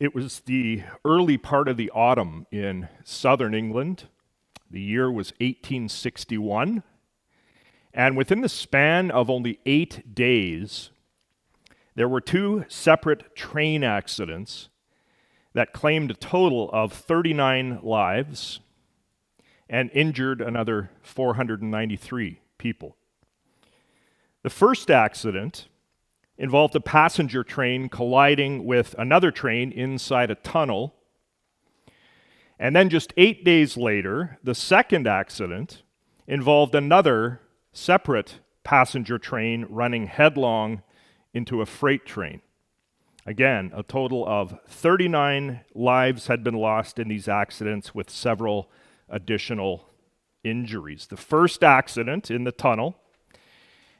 It was the early part of the autumn in southern England. The year was 1861. And within the span of only eight days, there were two separate train accidents that claimed a total of 39 lives and injured another 493 people. The first accident involved a passenger train colliding with another train inside a tunnel. And then just eight days later, the second accident involved another separate passenger train running headlong into a freight train. Again, a total of 39 lives had been lost in these accidents, with several additional injuries. The first accident in the tunnel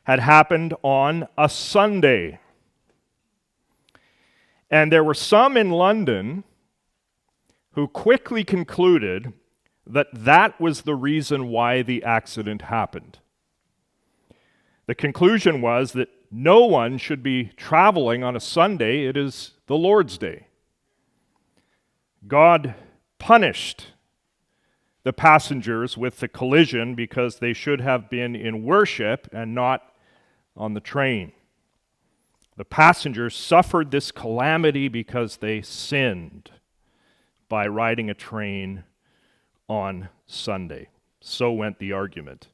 had happened on a Sunday. And there were some in London who quickly concluded that that was the reason why the accident happened. The conclusion was that no one should be traveling on a Sunday, it is the Lord's Day. God punished the passengers with the collision because they should have been in worship and not on the train. The passengers suffered this calamity because they sinned by riding a train on Sunday. So went the argument.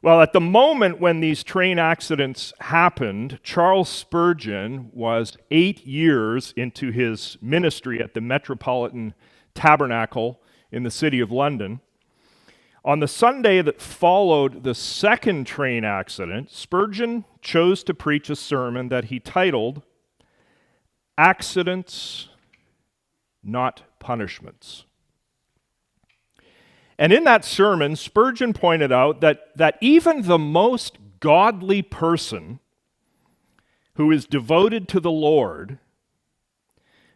Well, at the moment when these train accidents happened, Charles Spurgeon was eight years into his ministry at the Metropolitan Tabernacle in the city of London. On the Sunday that followed the second train accident, Spurgeon chose to preach a sermon that he titled Accidents, Not Punishments. And in that sermon, Spurgeon pointed out that, that even the most godly person who is devoted to the Lord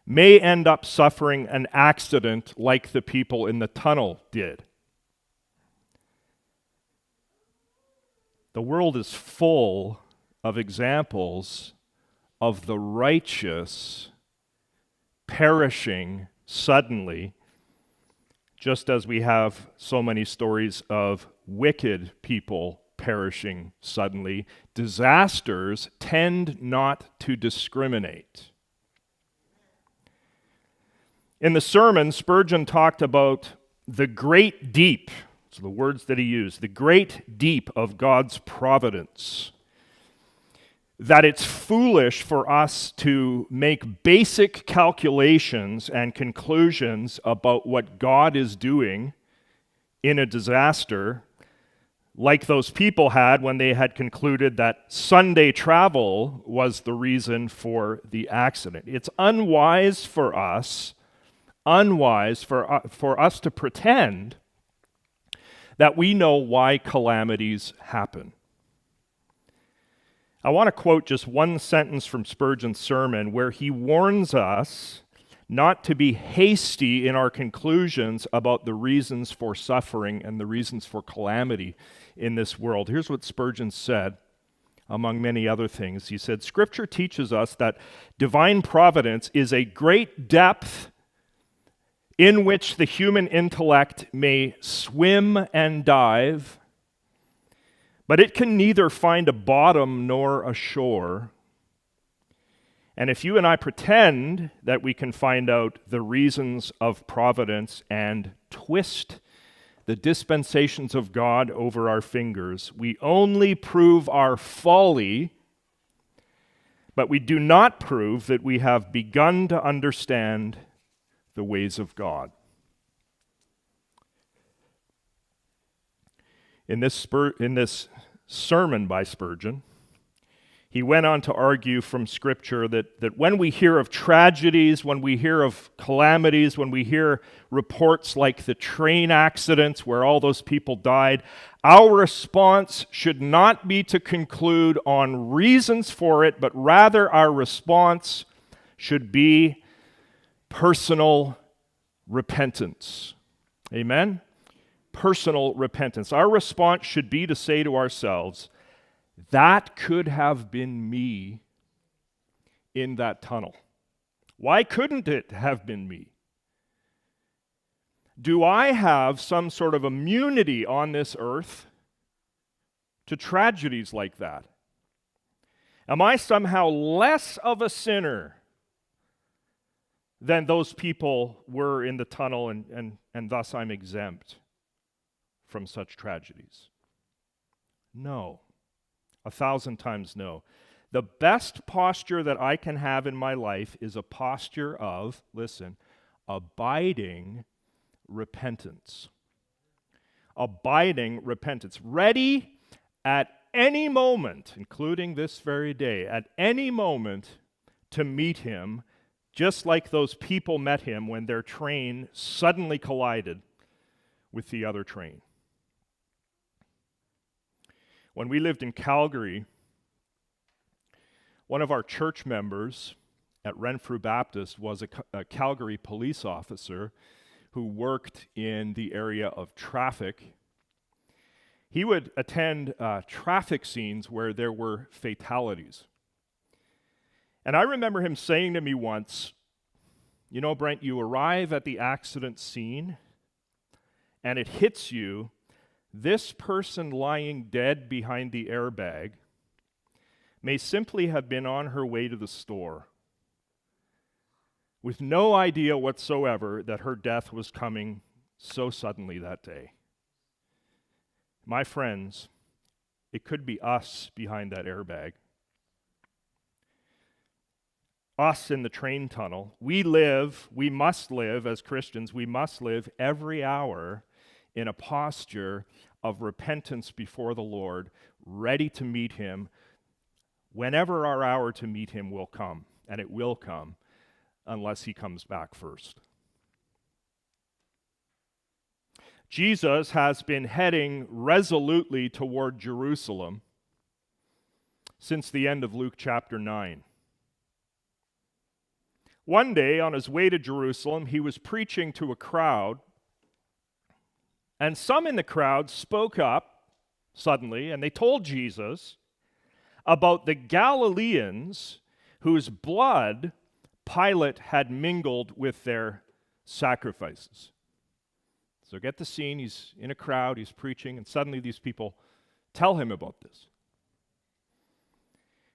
may end up suffering an accident like the people in the tunnel did. The world is full of examples of the righteous perishing suddenly, just as we have so many stories of wicked people perishing suddenly. Disasters tend not to discriminate. In the sermon, Spurgeon talked about the great deep so the words that he used the great deep of God's providence. That it's foolish for us to make basic calculations and conclusions about what God is doing in a disaster, like those people had when they had concluded that Sunday travel was the reason for the accident. It's unwise for us, unwise for, uh, for us to pretend that we know why calamities happen. I want to quote just one sentence from Spurgeon's sermon where he warns us not to be hasty in our conclusions about the reasons for suffering and the reasons for calamity in this world. Here's what Spurgeon said, among many other things. He said, Scripture teaches us that divine providence is a great depth in which the human intellect may swim and dive, but it can neither find a bottom nor a shore. And if you and I pretend that we can find out the reasons of providence and twist the dispensations of God over our fingers, we only prove our folly, but we do not prove that we have begun to understand the ways of God. In this, Spur- in this sermon by Spurgeon, he went on to argue from Scripture that, that when we hear of tragedies, when we hear of calamities, when we hear reports like the train accidents where all those people died, our response should not be to conclude on reasons for it, but rather our response should be personal repentance. Amen? Personal repentance. Our response should be to say to ourselves, that could have been me in that tunnel. Why couldn't it have been me? Do I have some sort of immunity on this earth to tragedies like that? Am I somehow less of a sinner than those people were in the tunnel, and, and, and thus I'm exempt from such tragedies? No. A thousand times no. The best posture that I can have in my life is a posture of, listen, abiding repentance. Abiding repentance. Ready at any moment, including this very day, at any moment to meet him, just like those people met him when their train suddenly collided with the other train. When we lived in Calgary, one of our church members at Renfrew Baptist was a, a Calgary police officer who worked in the area of traffic he would attend uh, traffic scenes where there were fatalities. And I remember him saying to me once, You know, Brent, you arrive at the accident scene and it hits you this person lying dead behind the airbag may simply have been on her way to the store with no idea whatsoever that her death was coming so suddenly that day. My friends, it could be us behind that airbag. Us in the train tunnel. We live, we must live as Christians, we must live every hour in a posture of repentance before the Lord, ready to meet Him whenever our hour to meet Him will come. And it will come unless He comes back first. Jesus has been heading resolutely toward Jerusalem since the end of Luke chapter 9. One day, on his way to Jerusalem, he was preaching to a crowd, and some in the crowd spoke up suddenly and they told Jesus about the Galileans whose blood Pilate had mingled with their sacrifices. So get the scene. He's in a crowd, he's preaching, and suddenly these people tell him about this.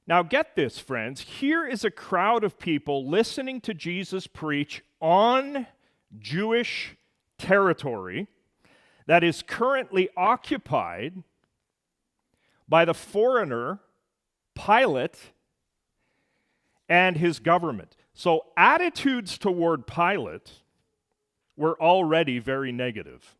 Now, get this, friends. Here is a crowd of people listening to Jesus preach on Jewish territory that is currently occupied by the foreigner Pilate and his government. So, attitudes toward Pilate were already very negative.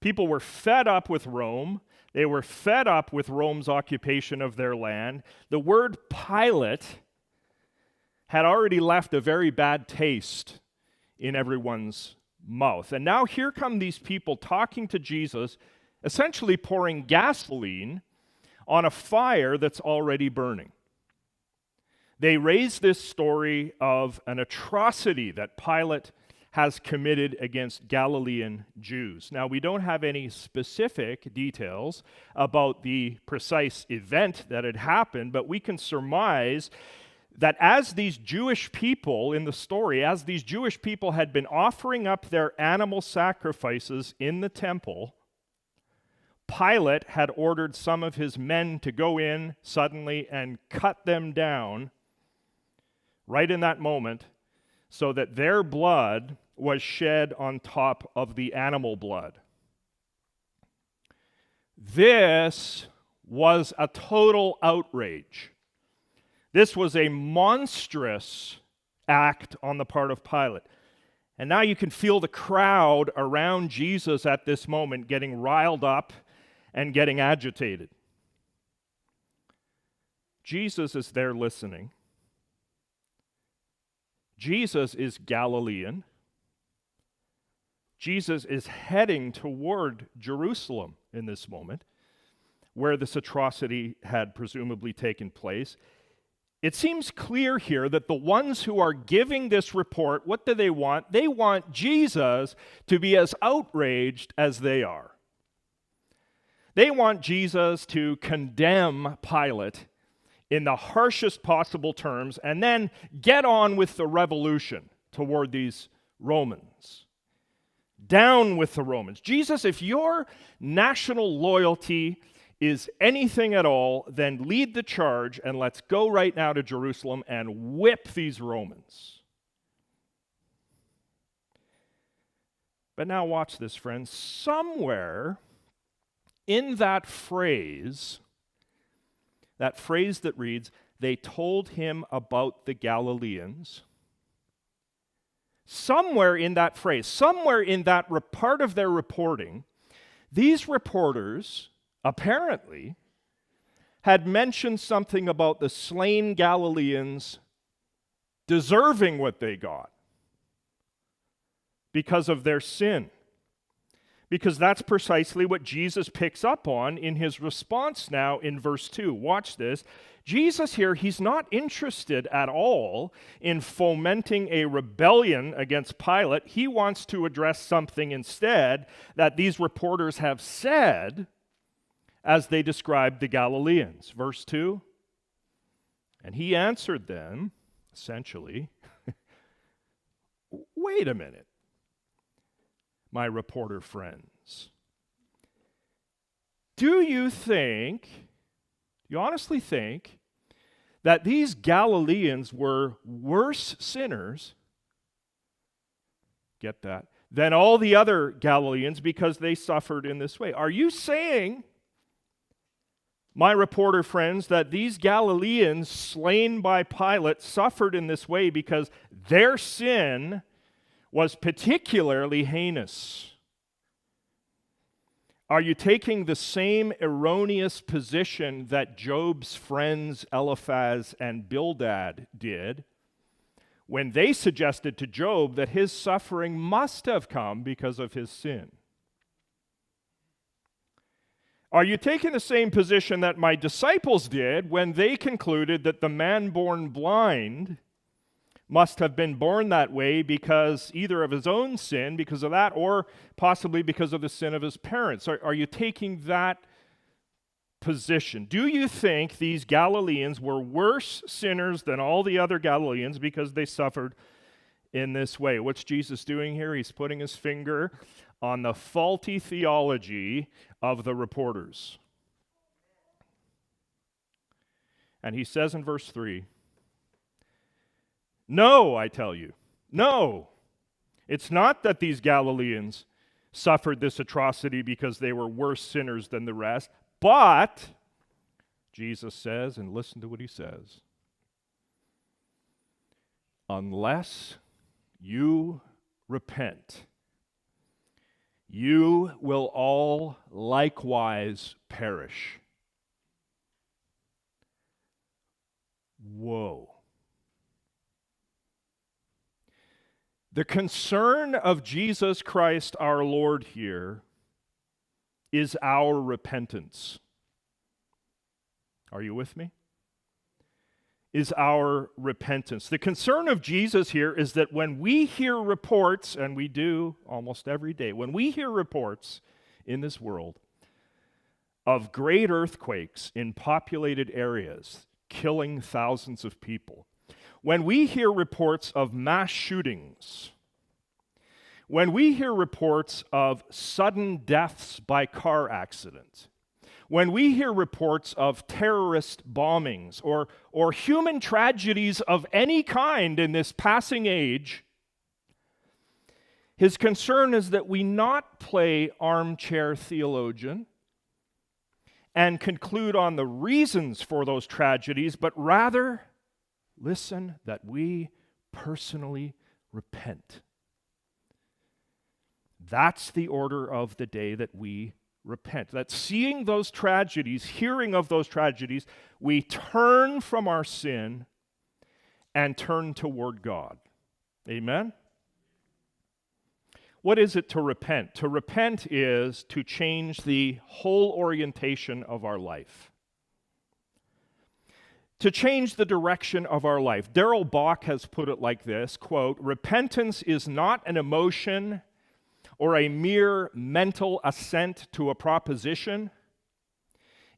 People were fed up with Rome. They were fed up with Rome's occupation of their land. The word Pilate had already left a very bad taste in everyone's mouth. And now here come these people talking to Jesus, essentially pouring gasoline on a fire that's already burning. They raise this story of an atrocity that Pilate has committed against Galilean Jews. Now, we don't have any specific details about the precise event that had happened, but we can surmise that as these Jewish people in the story, as these Jewish people had been offering up their animal sacrifices in the temple, Pilate had ordered some of his men to go in suddenly and cut them down right in that moment so that their blood was shed on top of the animal blood. This was a total outrage. This was a monstrous act on the part of Pilate. And now you can feel the crowd around Jesus at this moment getting riled up and getting agitated. Jesus is there listening. Jesus is Galilean. Jesus is heading toward Jerusalem in this moment, where this atrocity had presumably taken place. It seems clear here that the ones who are giving this report, what do they want? They want Jesus to be as outraged as they are. They want Jesus to condemn Pilate in the harshest possible terms and then get on with the revolution toward these Romans. Down with the Romans. Jesus, if your national loyalty is anything at all, then lead the charge and let's go right now to Jerusalem and whip these Romans. But now, watch this, friends. Somewhere in that phrase, that phrase that reads, they told him about the Galileans. Somewhere in that phrase, somewhere in that part of their reporting, these reporters apparently had mentioned something about the slain Galileans deserving what they got because of their sin. Because that's precisely what Jesus picks up on in his response now in verse 2. Watch this. Jesus here, he's not interested at all in fomenting a rebellion against Pilate. He wants to address something instead that these reporters have said as they described the Galileans. Verse 2 And he answered them, essentially, wait a minute my reporter friends. Do you think, you honestly think, that these Galileans were worse sinners? Get that? Than all the other Galileans because they suffered in this way. Are you saying, my reporter friends, that these Galileans slain by Pilate suffered in this way because their sin was particularly heinous. Are you taking the same erroneous position that Job's friends Eliphaz and Bildad did when they suggested to Job that his suffering must have come because of his sin? Are you taking the same position that my disciples did when they concluded that the man born blind must have been born that way because either of his own sin, because of that, or possibly because of the sin of his parents. Are, are you taking that position? Do you think these Galileans were worse sinners than all the other Galileans because they suffered in this way? What's Jesus doing here? He's putting his finger on the faulty theology of the reporters. And he says in verse 3 no, I tell you. No. It's not that these Galileans suffered this atrocity because they were worse sinners than the rest, but, Jesus says, and listen to what he says, unless you repent, you will all likewise perish. Whoa. The concern of Jesus Christ our Lord here is our repentance. Are you with me? Is our repentance. The concern of Jesus here is that when we hear reports, and we do almost every day, when we hear reports in this world of great earthquakes in populated areas killing thousands of people, when we hear reports of mass shootings, when we hear reports of sudden deaths by car accident, when we hear reports of terrorist bombings or, or human tragedies of any kind in this passing age, his concern is that we not play armchair theologian and conclude on the reasons for those tragedies, but rather listen, that we personally repent. That's the order of the day that we repent. That seeing those tragedies, hearing of those tragedies, we turn from our sin and turn toward God. Amen? What is it to repent? To repent is to change the whole orientation of our life to change the direction of our life. Darrell Bock has put it like this quote, repentance is not an emotion or a mere mental assent to a proposition.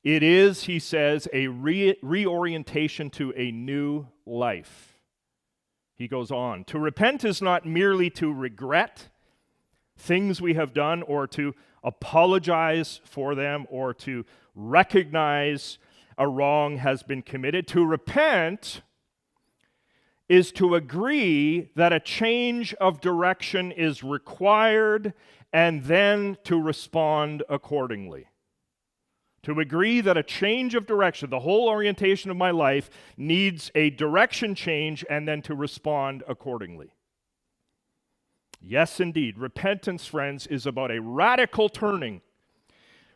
It is, he says, a re- reorientation to a new life. He goes on To repent is not merely to regret things we have done or to apologize for them or to recognize a wrong has been committed. To repent is to agree that a change of direction is required and then to respond accordingly to agree that a change of direction, the whole orientation of my life, needs a direction change and then to respond accordingly. Yes, indeed. Repentance, friends, is about a radical turning,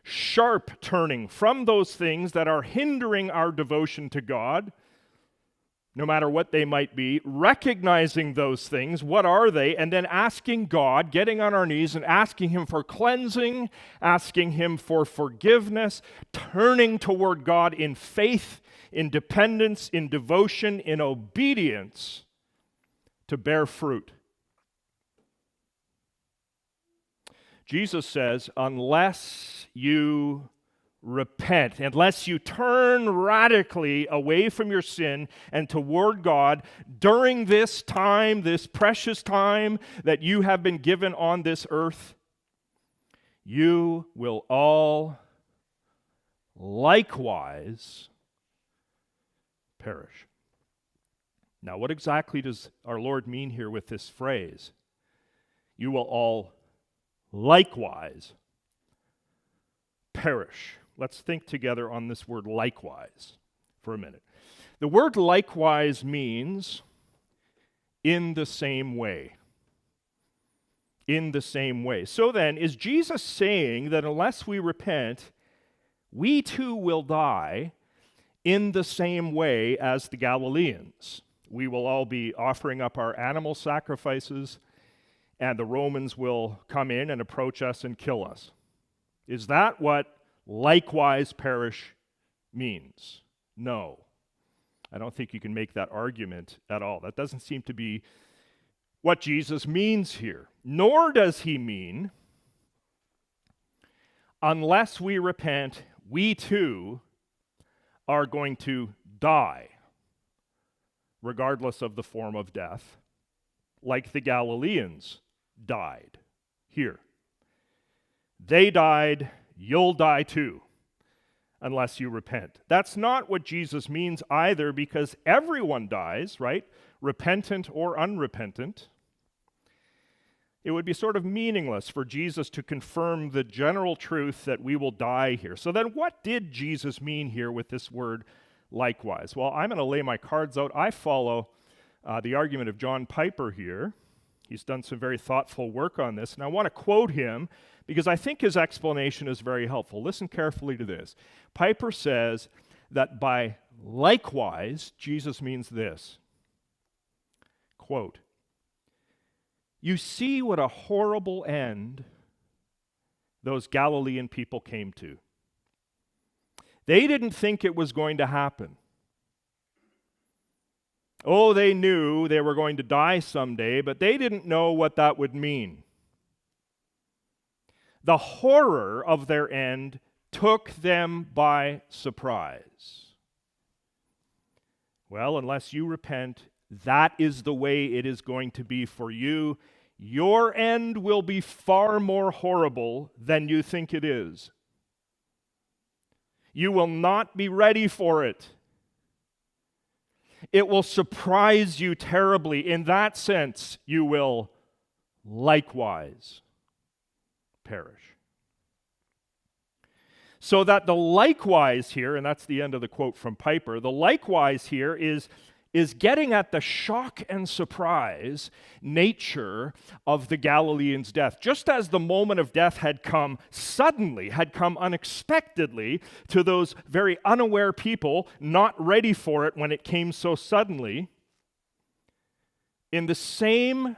sharp turning from those things that are hindering our devotion to God no matter what they might be, recognizing those things, what are they, and then asking God, getting on our knees and asking Him for cleansing, asking Him for forgiveness, turning toward God in faith, in dependence, in devotion, in obedience to bear fruit. Jesus says, unless you repent, unless you turn radically away from your sin and toward God during this time, this precious time that you have been given on this earth, you will all likewise perish. Now, what exactly does our Lord mean here with this phrase? You will all likewise perish. Let's think together on this word likewise for a minute. The word likewise means in the same way. In the same way. So then, is Jesus saying that unless we repent, we too will die in the same way as the Galileans? We will all be offering up our animal sacrifices, and the Romans will come in and approach us and kill us. Is that what likewise perish means. No. I don't think you can make that argument at all. That doesn't seem to be what Jesus means here. Nor does he mean, unless we repent, we too are going to die, regardless of the form of death, like the Galileans died here. They died you'll die too unless you repent. That's not what Jesus means either, because everyone dies, right? Repentant or unrepentant. It would be sort of meaningless for Jesus to confirm the general truth that we will die here. So, then what did Jesus mean here with this word likewise? Well, I'm going to lay my cards out. I follow uh, the argument of John Piper here. He's done some very thoughtful work on this, and I want to quote him because I think his explanation is very helpful. Listen carefully to this. Piper says that by likewise, Jesus means this quote, You see what a horrible end those Galilean people came to. They didn't think it was going to happen. Oh, they knew they were going to die someday, but they didn't know what that would mean. The horror of their end took them by surprise. Well, unless you repent, that is the way it is going to be for you. Your end will be far more horrible than you think it is. You will not be ready for it. It will surprise you terribly. In that sense, you will likewise perish. So that the likewise here, and that's the end of the quote from Piper, the likewise here is, is getting at the shock and surprise nature of the Galilean's death. Just as the moment of death had come suddenly, had come unexpectedly to those very unaware people, not ready for it when it came so suddenly, in the same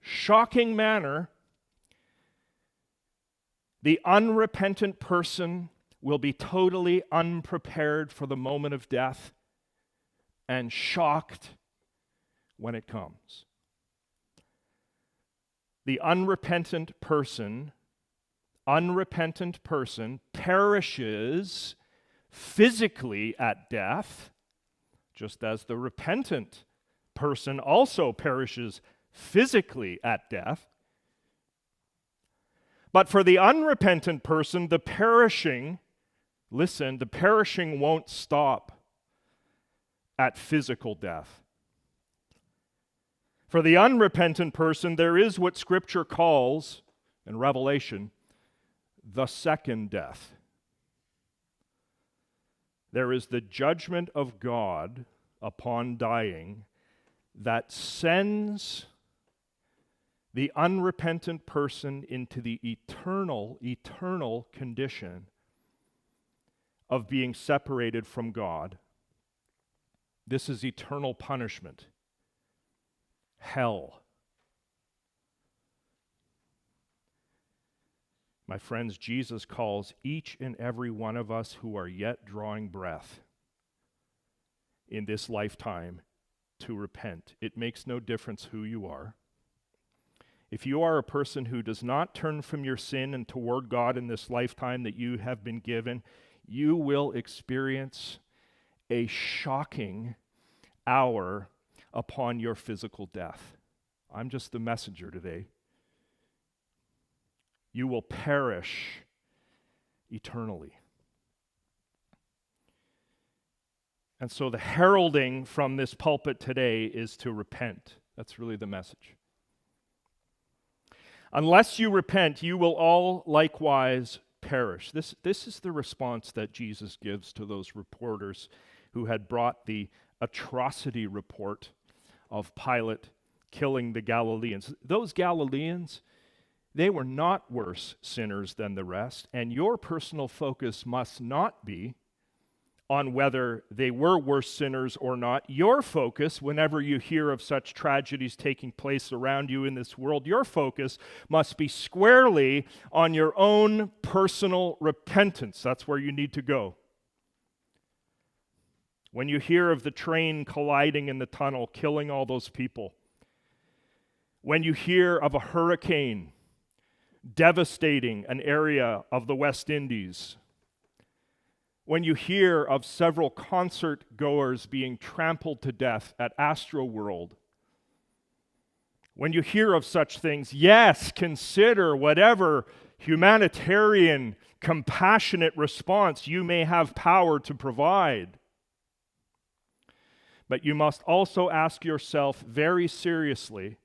shocking manner, the unrepentant person will be totally unprepared for the moment of death and shocked when it comes. The unrepentant person, unrepentant person perishes physically at death, just as the repentant person also perishes physically at death. But for the unrepentant person, the perishing, listen, the perishing won't stop at physical death. For the unrepentant person, there is what Scripture calls, in Revelation, the second death. There is the judgment of God upon dying that sends the unrepentant person into the eternal, eternal condition of being separated from God. This is eternal punishment, hell. My friends, Jesus calls each and every one of us who are yet drawing breath in this lifetime to repent. It makes no difference who you are. If you are a person who does not turn from your sin and toward God in this lifetime that you have been given, you will experience a shocking hour upon your physical death. I'm just the messenger today. You will perish eternally. And so the heralding from this pulpit today is to repent. That's really the message. Unless you repent, you will all likewise perish. This, this is the response that Jesus gives to those reporters who had brought the atrocity report of Pilate killing the Galileans. Those Galileans, they were not worse sinners than the rest, and your personal focus must not be on whether they were worse sinners or not. Your focus, whenever you hear of such tragedies taking place around you in this world, your focus must be squarely on your own personal repentance. That's where you need to go. When you hear of the train colliding in the tunnel, killing all those people, when you hear of a hurricane devastating an area of the West Indies, when you hear of several concert goers being trampled to death at Astroworld, when you hear of such things, yes, consider whatever humanitarian, compassionate response you may have power to provide. But you must also ask yourself very seriously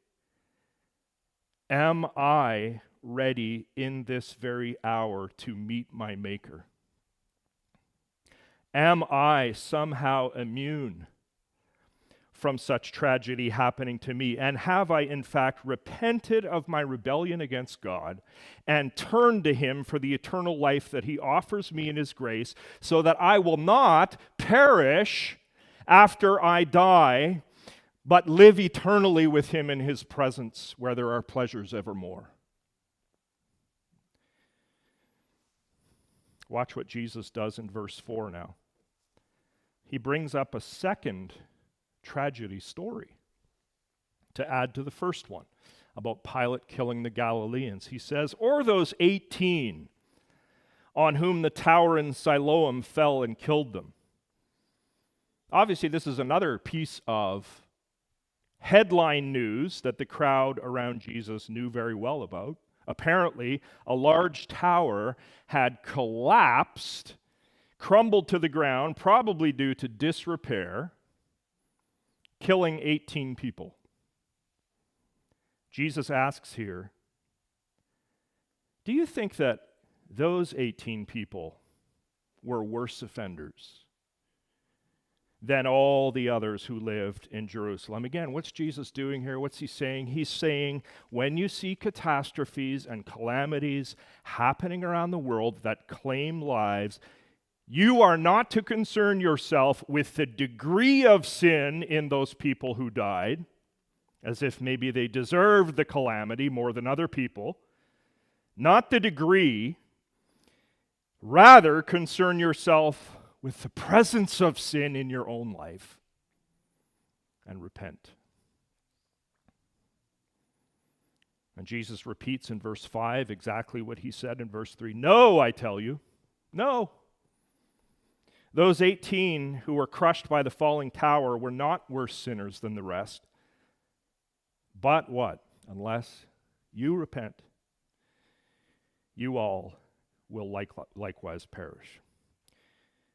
Am I ready in this very hour to meet my Maker? Am I somehow immune from such tragedy happening to me? And have I, in fact, repented of my rebellion against God and turned to Him for the eternal life that He offers me in His grace so that I will not perish after I die, but live eternally with Him in His presence where there are pleasures evermore? Watch what Jesus does in verse 4 now he brings up a second tragedy story to add to the first one about Pilate killing the Galileans. He says, Or those 18 on whom the tower in Siloam fell and killed them. Obviously, this is another piece of headline news that the crowd around Jesus knew very well about. Apparently, a large tower had collapsed crumbled to the ground, probably due to disrepair, killing 18 people. Jesus asks here Do you think that those 18 people were worse offenders than all the others who lived in Jerusalem? Again, what's Jesus doing here? What's he saying? He's saying when you see catastrophes and calamities happening around the world that claim lives, you are not to concern yourself with the degree of sin in those people who died, as if maybe they deserved the calamity more than other people. Not the degree. Rather, concern yourself with the presence of sin in your own life and repent. And Jesus repeats in verse 5 exactly what he said in verse 3 No, I tell you, no. Those 18 who were crushed by the falling tower were not worse sinners than the rest. But what? Unless you repent, you all will like, likewise perish.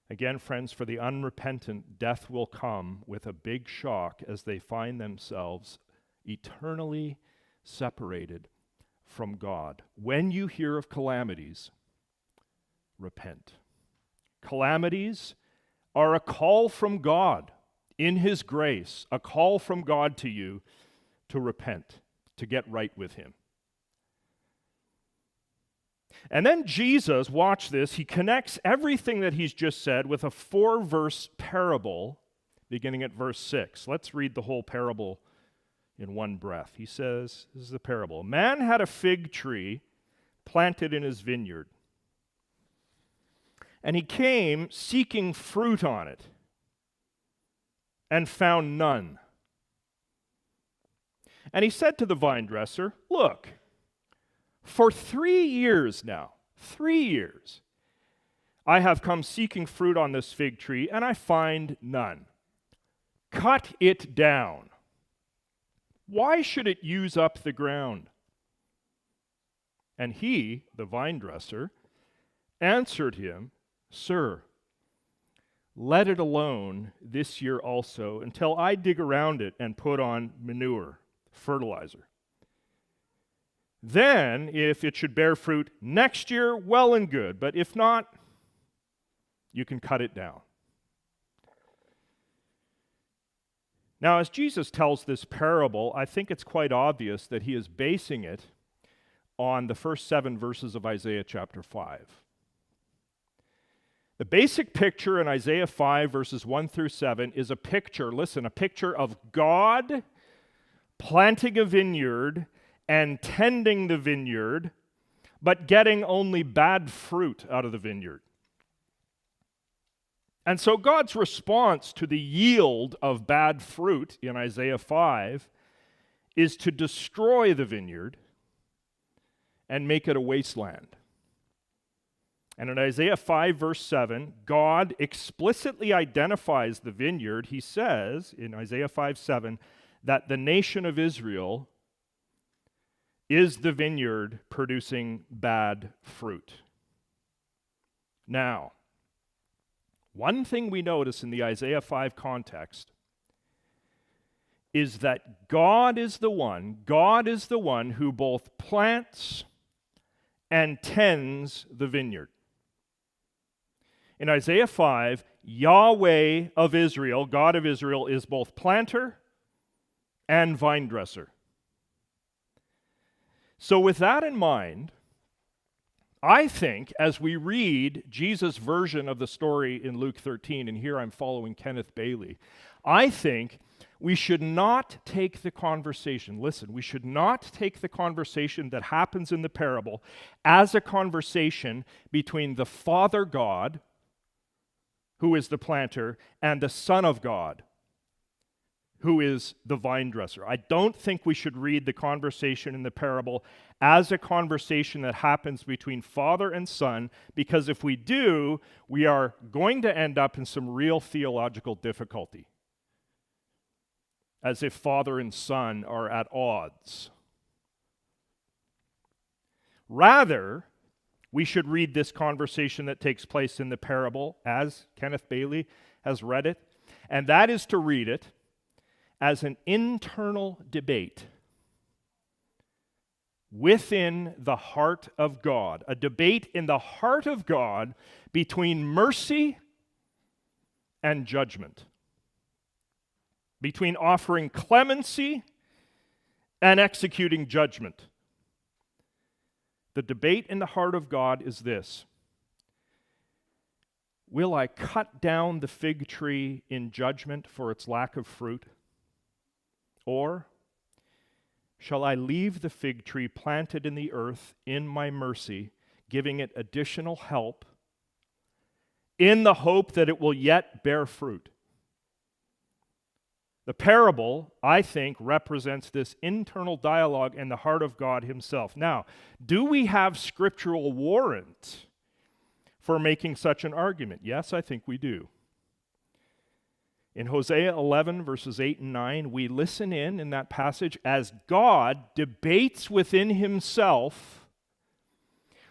Again, friends, for the unrepentant, death will come with a big shock as they find themselves eternally separated from God. When you hear of calamities, repent. Calamities are a call from God in His grace, a call from God to you to repent, to get right with Him. And then Jesus, watch this, he connects everything that he's just said with a four verse parable beginning at verse 6. Let's read the whole parable in one breath. He says, This is the parable. Man had a fig tree planted in his vineyard, and he came seeking fruit on it and found none. And he said to the vine dresser, Look, for three years now, three years, I have come seeking fruit on this fig tree, and I find none. Cut it down. Why should it use up the ground? And he, the vine dresser, answered him, Sir, let it alone this year also until I dig around it and put on manure, fertilizer. Then, if it should bear fruit next year, well and good. But if not, you can cut it down. Now, as Jesus tells this parable, I think it's quite obvious that he is basing it on the first seven verses of Isaiah chapter 5. The basic picture in Isaiah 5, verses 1 through 7, is a picture, listen, a picture of God planting a vineyard and tending the vineyard, but getting only bad fruit out of the vineyard. And so God's response to the yield of bad fruit in Isaiah 5 is to destroy the vineyard and make it a wasteland. And in Isaiah 5, verse 7, God explicitly identifies the vineyard. He says in Isaiah 5 7 that the nation of Israel is the vineyard producing bad fruit? Now, one thing we notice in the Isaiah 5 context is that God is the one, God is the one who both plants and tends the vineyard. In Isaiah 5, Yahweh of Israel, God of Israel, is both planter and vine dresser. So, with that in mind, I think as we read Jesus' version of the story in Luke 13, and here I'm following Kenneth Bailey, I think we should not take the conversation, listen, we should not take the conversation that happens in the parable as a conversation between the Father God, who is the planter, and the Son of God, who is the vine dresser. I don't think we should read the conversation in the parable as a conversation that happens between father and son, because if we do, we are going to end up in some real theological difficulty. As if father and son are at odds. Rather, we should read this conversation that takes place in the parable as Kenneth Bailey has read it, and that is to read it as an internal debate within the heart of God, a debate in the heart of God between mercy and judgment, between offering clemency and executing judgment. The debate in the heart of God is this Will I cut down the fig tree in judgment for its lack of fruit? Or shall I leave the fig tree planted in the earth in my mercy, giving it additional help, in the hope that it will yet bear fruit? The parable, I think, represents this internal dialogue in the heart of God Himself. Now, do we have scriptural warrant for making such an argument? Yes, I think we do. In Hosea 11, verses 8 and 9, we listen in in that passage as God debates within himself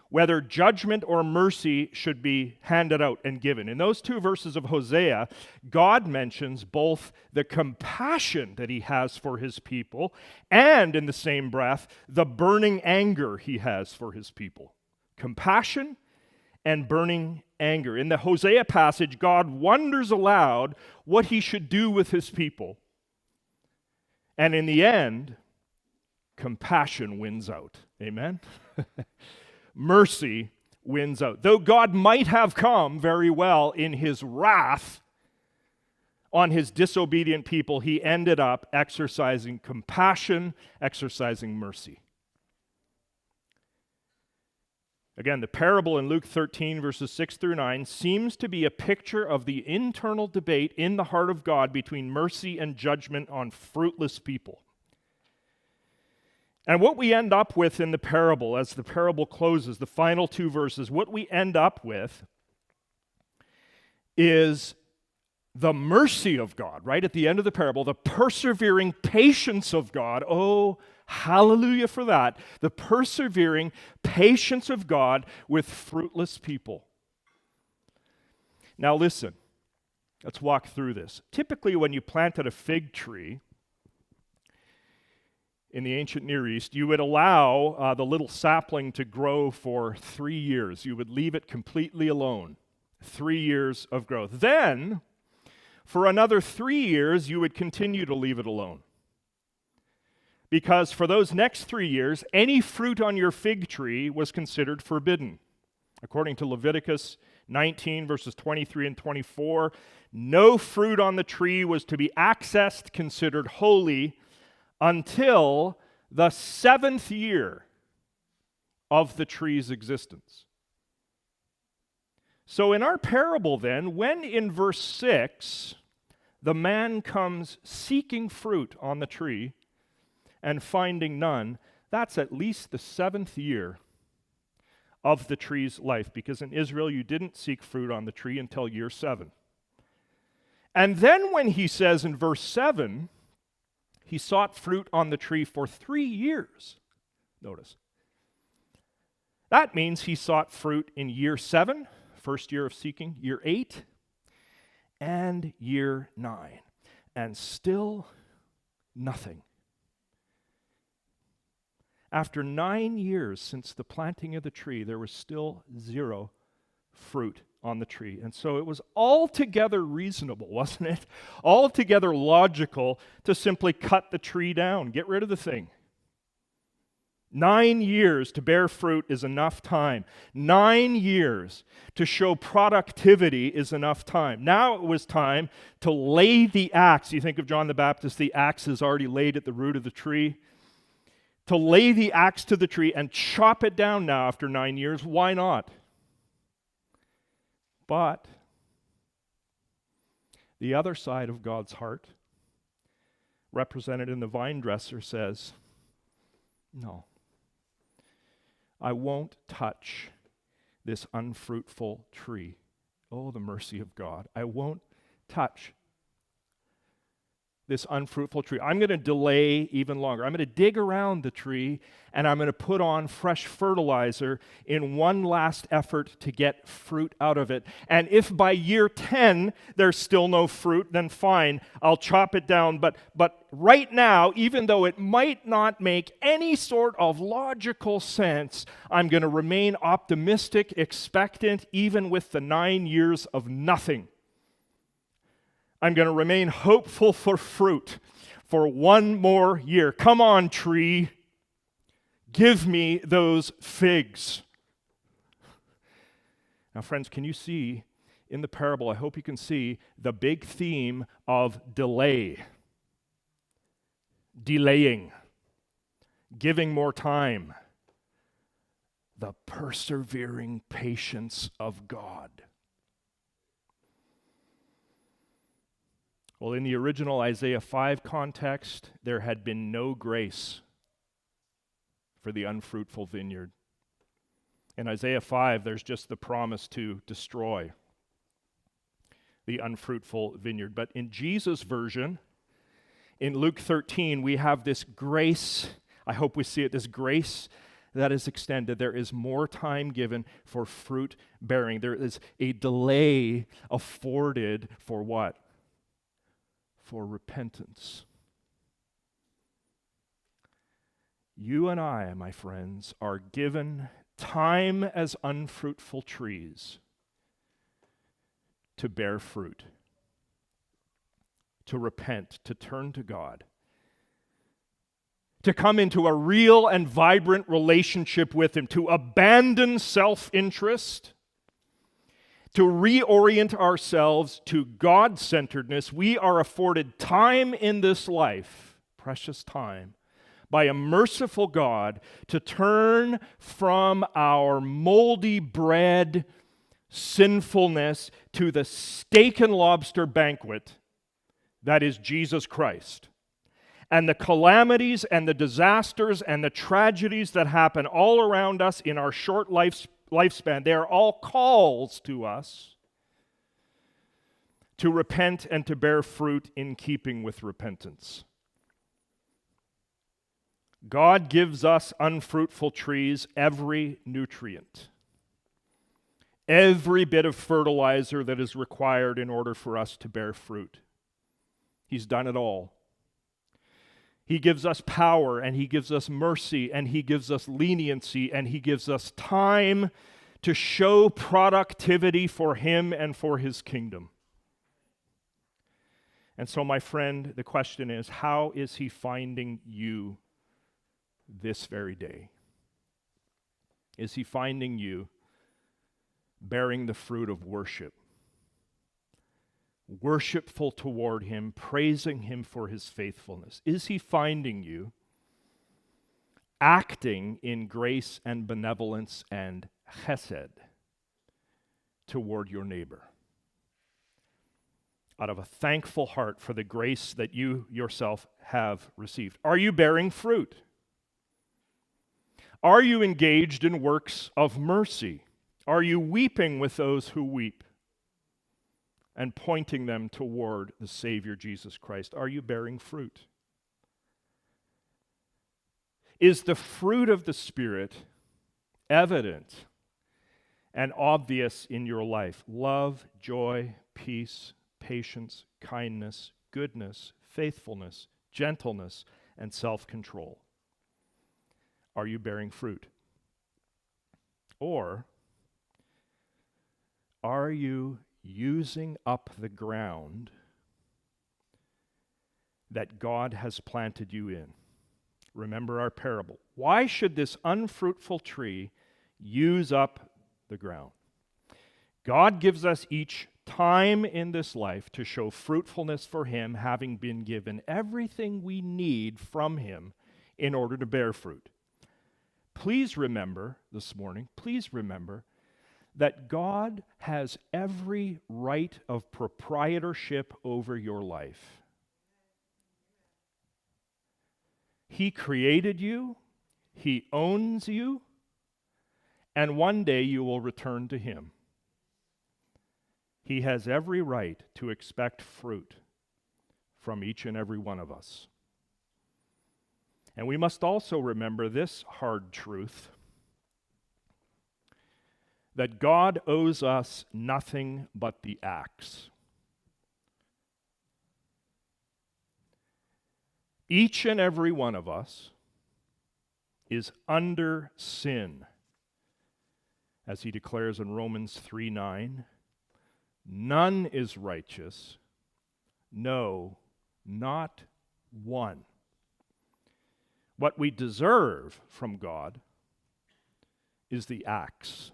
whether judgment or mercy should be handed out and given. In those two verses of Hosea, God mentions both the compassion that he has for his people and, in the same breath, the burning anger he has for his people. Compassion and burning anger. In the Hosea passage, God wonders aloud what he should do with his people. And in the end, compassion wins out. Amen? mercy wins out. Though God might have come very well in his wrath on his disobedient people, he ended up exercising compassion, exercising mercy. Again, the parable in Luke 13, verses 6 through 9, seems to be a picture of the internal debate in the heart of God between mercy and judgment on fruitless people. And what we end up with in the parable, as the parable closes, the final two verses, what we end up with is the mercy of God, right at the end of the parable, the persevering patience of God. Oh, hallelujah for that. The persevering patience of God with fruitless people. Now, listen, let's walk through this. Typically, when you planted a fig tree, in the ancient Near East, you would allow uh, the little sapling to grow for three years. You would leave it completely alone. Three years of growth. Then, for another three years, you would continue to leave it alone. Because for those next three years, any fruit on your fig tree was considered forbidden. According to Leviticus 19, verses 23 and 24, no fruit on the tree was to be accessed, considered holy until the seventh year of the tree's existence. So, in our parable, then, when in verse 6 the man comes seeking fruit on the tree and finding none, that's at least the seventh year of the tree's life, because in Israel you didn't seek fruit on the tree until year seven. And then when he says in verse 7, he sought fruit on the tree for three years. Notice. That means he sought fruit in year seven, first year of seeking, year eight, and year nine. And still nothing. After nine years since the planting of the tree, there was still zero fruit on the tree. And so it was altogether reasonable, wasn't it? Altogether logical to simply cut the tree down, get rid of the thing. Nine years to bear fruit is enough time. Nine years to show productivity is enough time. Now it was time to lay the axe. You think of John the Baptist, the axe is already laid at the root of the tree. To lay the axe to the tree and chop it down now after nine years, why not? But the other side of God's heart, represented in the vine dresser, says, No, I won't touch this unfruitful tree. Oh, the mercy of God. I won't touch this unfruitful tree. I'm going to delay even longer. I'm going to dig around the tree and I'm going to put on fresh fertilizer in one last effort to get fruit out of it. And if by year 10 there's still no fruit, then fine, I'll chop it down. But, but right now, even though it might not make any sort of logical sense, I'm going to remain optimistic, expectant, even with the nine years of nothing. I'm going to remain hopeful for fruit for one more year. Come on, tree. Give me those figs. Now, friends, can you see in the parable? I hope you can see the big theme of delay, delaying, giving more time, the persevering patience of God. Well, in the original Isaiah 5 context, there had been no grace for the unfruitful vineyard. In Isaiah 5, there's just the promise to destroy the unfruitful vineyard. But in Jesus' version, in Luke 13, we have this grace. I hope we see it this grace that is extended. There is more time given for fruit bearing. There is a delay afforded for what? For repentance. You and I, my friends, are given time as unfruitful trees to bear fruit, to repent, to turn to God, to come into a real and vibrant relationship with Him, to abandon self interest, to reorient ourselves to God centeredness. We are afforded time in this life, precious time by a merciful God to turn from our moldy bread sinfulness to the steak and lobster banquet that is Jesus Christ. And the calamities and the disasters and the tragedies that happen all around us in our short life, lifespan, they are all calls to us to repent and to bear fruit in keeping with repentance. God gives us unfruitful trees every nutrient, every bit of fertilizer that is required in order for us to bear fruit. He's done it all. He gives us power and He gives us mercy and He gives us leniency and He gives us time to show productivity for Him and for His kingdom. And so, my friend, the question is how is He finding you this very day? Is He finding you bearing the fruit of worship? Worshipful toward Him, praising Him for His faithfulness? Is He finding you acting in grace and benevolence and chesed toward your neighbor? Out of a thankful heart for the grace that you yourself have received. Are you bearing fruit? Are you engaged in works of mercy? Are you weeping with those who weep and pointing them toward the Savior Jesus Christ? Are you bearing fruit? Is the fruit of the Spirit evident and obvious in your life? Love, joy, peace, patience, kindness, goodness, faithfulness, gentleness, and self control. Are you bearing fruit? Or are you using up the ground that God has planted you in? Remember our parable. Why should this unfruitful tree use up the ground? God gives us each time in this life to show fruitfulness for Him, having been given everything we need from Him in order to bear fruit. Please remember this morning, please remember that God has every right of proprietorship over your life. He created you, He owns you, and one day you will return to Him. He has every right to expect fruit from each and every one of us. And we must also remember this hard truth that God owes us nothing but the axe. Each and every one of us is under sin. As he declares in Romans 3 9, none is righteous, no, not one. What we deserve from God is the axe,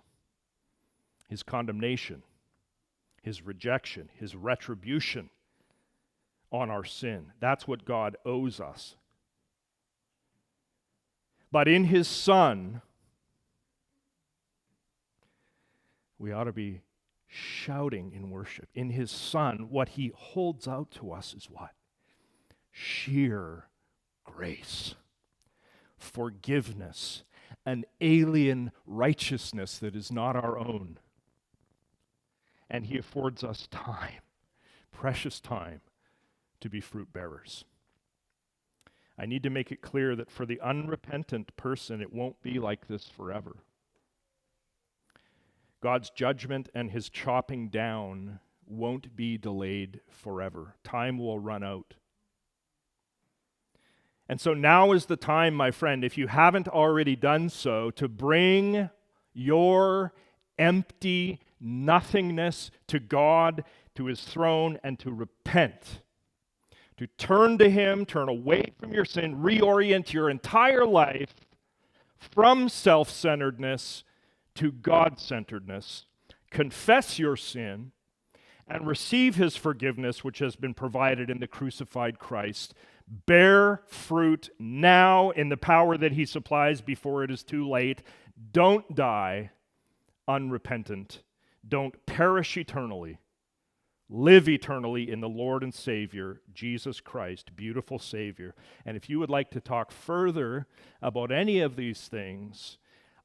his condemnation, his rejection, his retribution on our sin. That's what God owes us. But in his Son, we ought to be shouting in worship. In his Son, what he holds out to us is what? Sheer grace forgiveness an alien righteousness that is not our own. And He affords us time, precious time, to be fruit bearers. I need to make it clear that for the unrepentant person, it won't be like this forever. God's judgment and his chopping down won't be delayed forever. Time will run out. And so now is the time, my friend, if you haven't already done so, to bring your empty nothingness to God, to his throne, and to repent. To turn to him, turn away from your sin, reorient your entire life from self centeredness to God centeredness, confess your sin, and receive his forgiveness, which has been provided in the crucified Christ. Bear fruit now in the power that he supplies before it is too late. Don't die unrepentant. Don't perish eternally. Live eternally in the Lord and Savior, Jesus Christ, beautiful Savior. And if you would like to talk further about any of these things,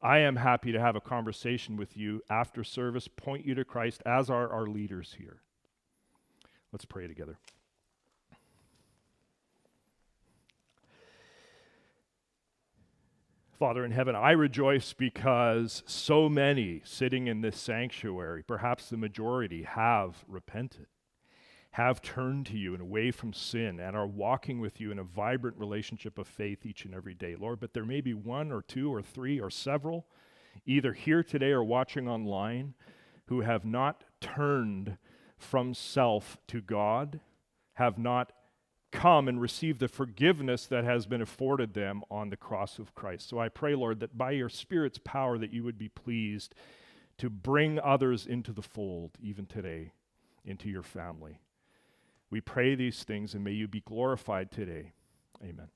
I am happy to have a conversation with you after service, point you to Christ, as are our leaders here. Let's pray together. Father in heaven, I rejoice because so many sitting in this sanctuary, perhaps the majority, have repented have turned to you and away from sin and are walking with you in a vibrant relationship of faith each and every day, Lord. But there may be one or two or three or several, either here today or watching online, who have not turned from self to God, have not come and receive the forgiveness that has been afforded them on the cross of Christ. So I pray, Lord, that by your Spirit's power that you would be pleased to bring others into the fold even today, into your family. We pray these things and may you be glorified today. Amen.